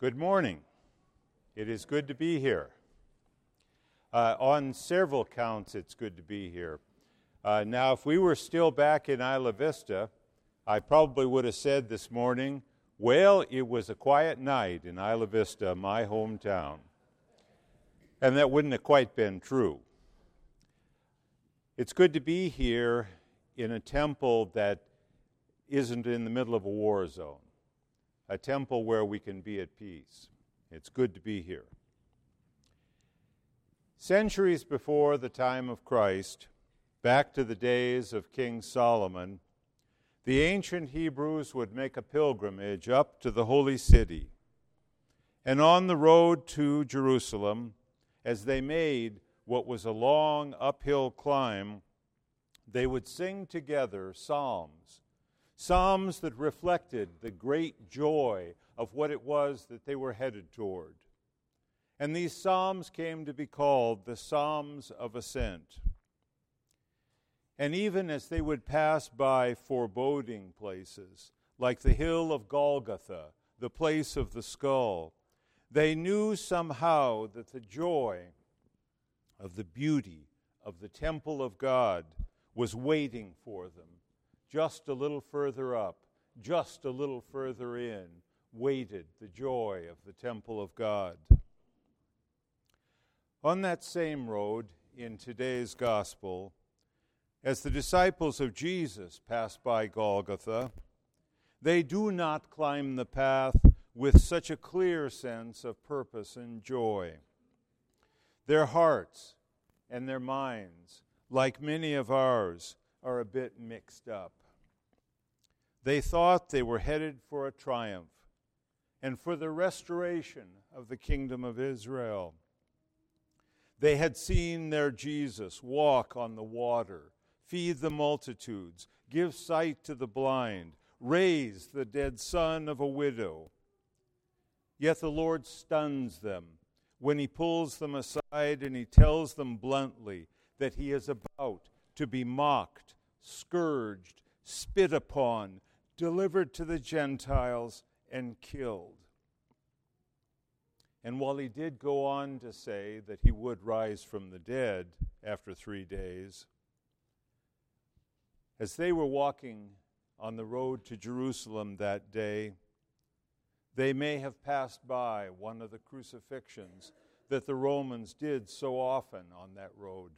Good morning. It is good to be here. Uh, on several counts, it's good to be here. Uh, now, if we were still back in Isla Vista, I probably would have said this morning, well, it was a quiet night in Isla Vista, my hometown. And that wouldn't have quite been true. It's good to be here in a temple that isn't in the middle of a war zone a temple where we can be at peace. It's good to be here. Centuries before the time of Christ, back to the days of King Solomon, the ancient Hebrews would make a pilgrimage up to the holy city. And on the road to Jerusalem, as they made what was a long uphill climb, they would sing together psalms Psalms that reflected the great joy of what it was that they were headed toward. And these Psalms came to be called the Psalms of Ascent. And even as they would pass by foreboding places, like the hill of Golgotha, the place of the skull, they knew somehow that the joy of the beauty of the temple of God was waiting for them just a little further up, just a little further in, waited the joy of the temple of God. On that same road in today's gospel, as the disciples of Jesus pass by Golgotha, they do not climb the path with such a clear sense of purpose and joy. Their hearts and their minds, like many of ours, are a bit mixed up. They thought they were headed for a triumph and for the restoration of the kingdom of Israel. They had seen their Jesus walk on the water, feed the multitudes, give sight to the blind, raise the dead son of a widow. Yet the Lord stuns them when he pulls them aside and he tells them bluntly that he is about to be mocked, scourged, spit upon, delivered to the Gentiles, and killed. And while he did go on to say that he would rise from the dead after three days, as they were walking on the road to Jerusalem that day, they may have passed by one of the crucifixions that the Romans did so often on that road.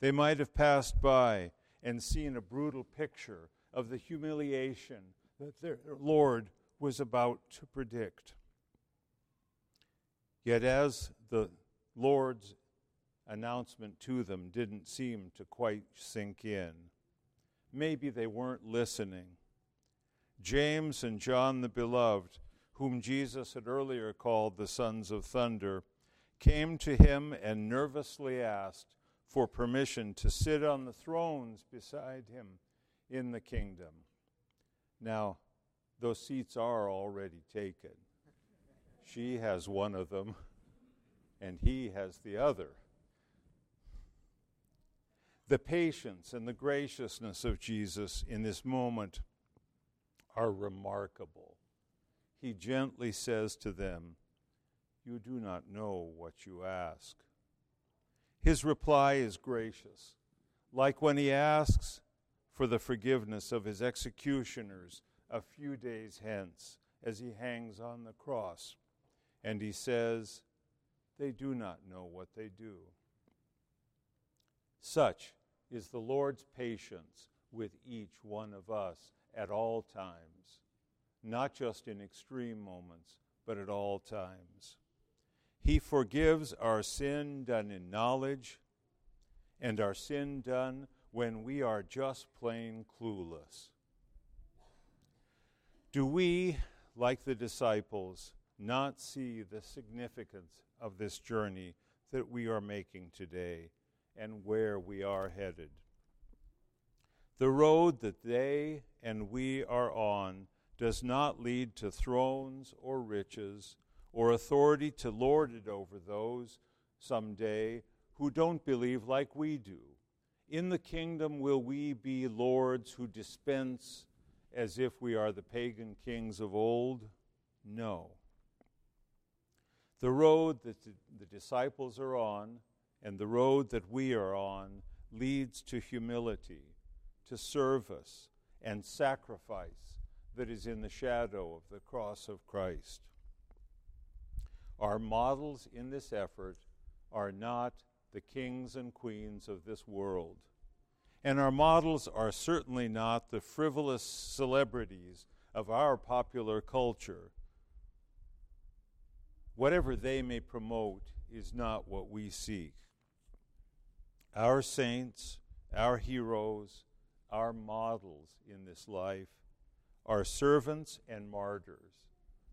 They might have passed by and seen a brutal picture of the humiliation that their Lord was about to predict. Yet, as the Lord's announcement to them didn't seem to quite sink in, maybe they weren't listening. James and John the Beloved, whom Jesus had earlier called the sons of thunder, came to him and nervously asked for permission to sit on the thrones beside him in the kingdom. Now, those seats are already taken. She has one of them, and he has the other. The patience and the graciousness of Jesus in this moment are remarkable. He gently says to them, You do not know what you ask. His reply is gracious, like when he asks for the forgiveness of his executioners a few days hence as he hangs on the cross. And he says, They do not know what they do. Such is the Lord's patience with each one of us at all times, not just in extreme moments, but at all times. He forgives our sin done in knowledge and our sin done when we are just plain clueless? Do we, like the disciples, not see the significance of this journey that we are making today and where we are headed? The road that they and we are on does not lead to thrones or riches or authority to lord it over those someday who don't believe like we do in the kingdom, will we be lords who dispense as if we are the pagan kings of old? No. The road that the disciples are on and the road that we are on leads to humility, to service, and sacrifice that is in the shadow of the cross of Christ. Our models in this effort are not the kings and queens of this world. And our models are certainly not the frivolous celebrities of our popular culture. Whatever they may promote is not what we seek. Our saints, our heroes, our models in this life are servants and martyrs,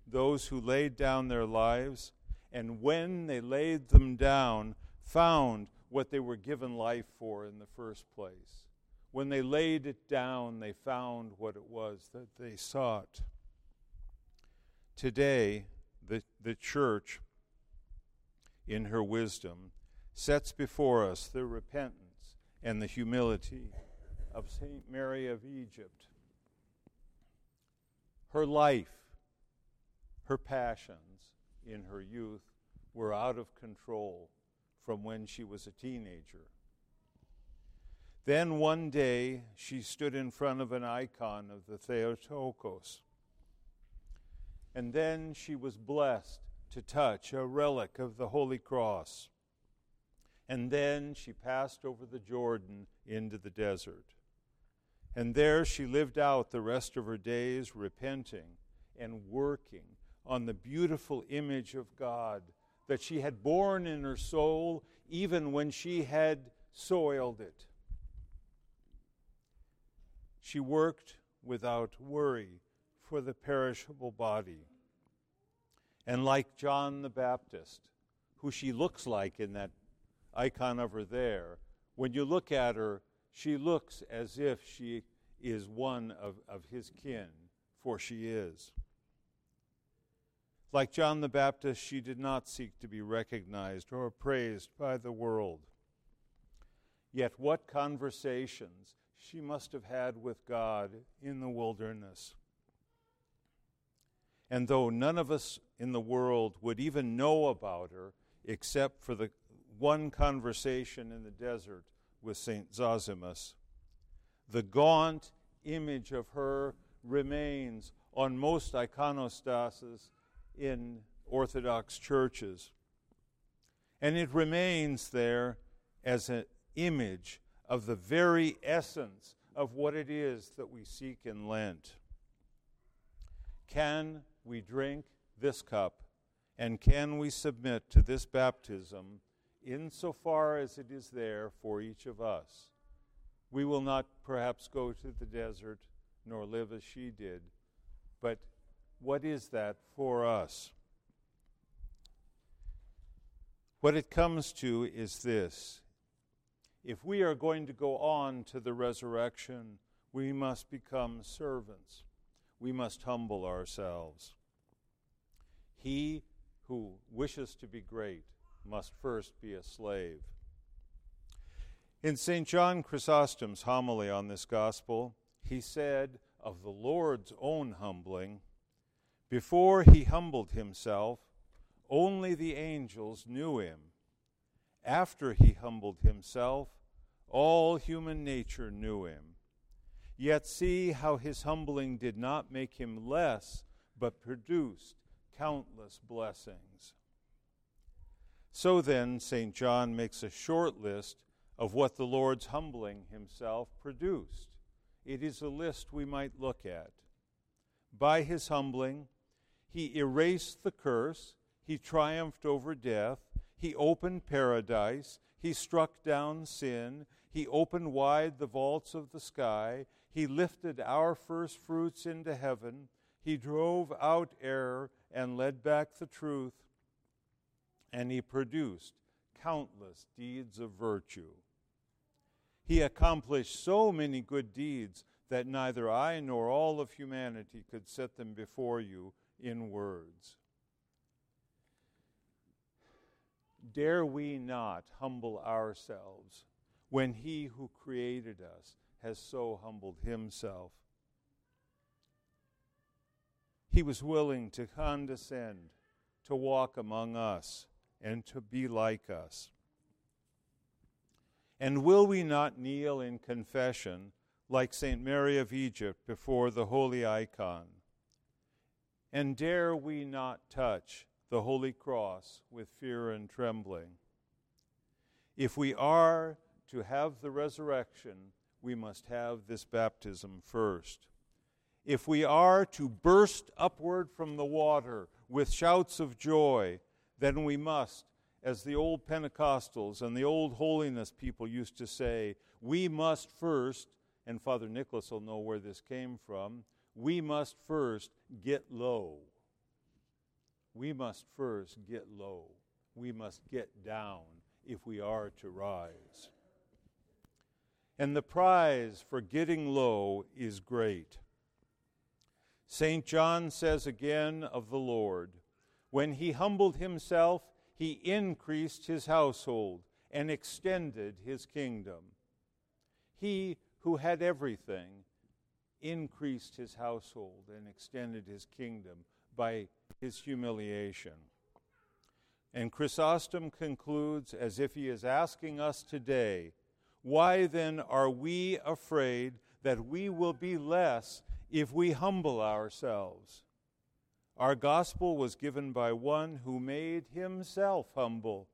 those who laid down their lives, and when they laid them down, found what they were given life for in the first place. When they laid it down, they found what it was that they sought. Today, the, the church, in her wisdom, sets before us the repentance and the humility of St. Mary of Egypt. Her life, her passions in her youth were out of control from when she was a teenager. Then one day she stood in front of an icon of the Theotokos. And then she was blessed to touch a relic of the Holy Cross. And then she passed over the Jordan into the desert. And there she lived out the rest of her days, repenting and working on the beautiful image of God that she had borne in her soul even when she had soiled it. She worked without worry for the perishable body. And like John the Baptist, who she looks like in that icon of her there, when you look at her, she looks as if she is one of, of his kin, for she is. Like John the Baptist, she did not seek to be recognized or praised by the world. Yet, what conversations she must have had with God in the wilderness. And though none of us in the world would even know about her except for the one conversation in the desert with St. Zosimus, the gaunt image of her remains on most iconostases in Orthodox churches. And it remains there as an image of the very essence of what it is that we seek in Lent. Can we drink this cup and can we submit to this baptism insofar as it is there for each of us? We will not perhaps go to the desert nor live as she did, but what is that for us? What it comes to is this if we are going to go on to the resurrection, we must become servants. We must humble ourselves. He who wishes to be great must first be a slave. In St. John Chrysostom's homily on this gospel, he said of the Lord's own humbling, Before he humbled himself, only the angels knew him after he humbled himself, all human nature knew him. Yet see how his humbling did not make him less, but produced countless blessings. So then, St. John makes a short list of what the Lord's humbling himself produced. It is a list we might look at. By his humbling, he erased the curse, he triumphed over death, he opened paradise. He struck down sin. He opened wide the vaults of the sky. He lifted our first fruits into heaven. He drove out error and led back the truth. And he produced countless deeds of virtue. He accomplished so many good deeds that neither I nor all of humanity could set them before you in words. dare we not humble ourselves when He who created us has so humbled Himself? He was willing to condescend to walk among us and to be like us? And will we not kneel in confession like St. Mary of Egypt before the holy icon? And dare we not touch the holy cross with fear and trembling? If we are to have the resurrection, we must have this baptism first. If we are to burst upward from the water with shouts of joy, then we must, as the old Pentecostals and the old holiness people used to say, we must first, and Father Nicholas will know where this came from, we must first get low. We must first get low. We must get down if we are to rise. And the prize for getting low is great. St. John says again of the Lord, when he humbled himself, he increased his household and extended his kingdom. He who had everything increased his household and extended his kingdom by his humiliation. And Chrysostom concludes as if he is asking us today, why then are we afraid that we will be less if we humble ourselves? Our gospel was given by one who made himself humble.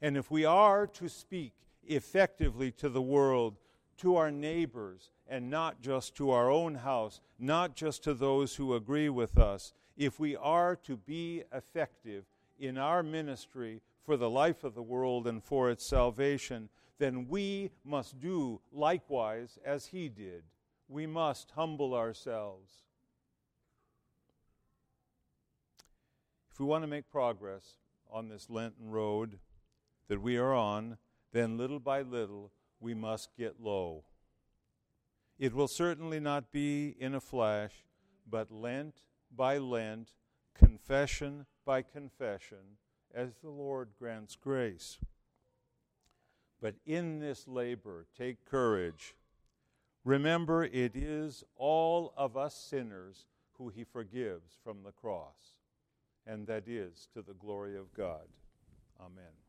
And if we are to speak effectively to the world, to our neighbors, and not just to our own house, not just to those who agree with us, if we are to be effective in our ministry for the life of the world and for its salvation, then we must do likewise as he did. We must humble ourselves. If we want to make progress on this Lenten road that we are on, then little by little we must get low. It will certainly not be in a flash, but Lent by Lent, confession by confession, as the Lord grants grace. But in this labor, take courage. Remember, it is all of us sinners who he forgives from the cross, and that is to the glory of God. Amen.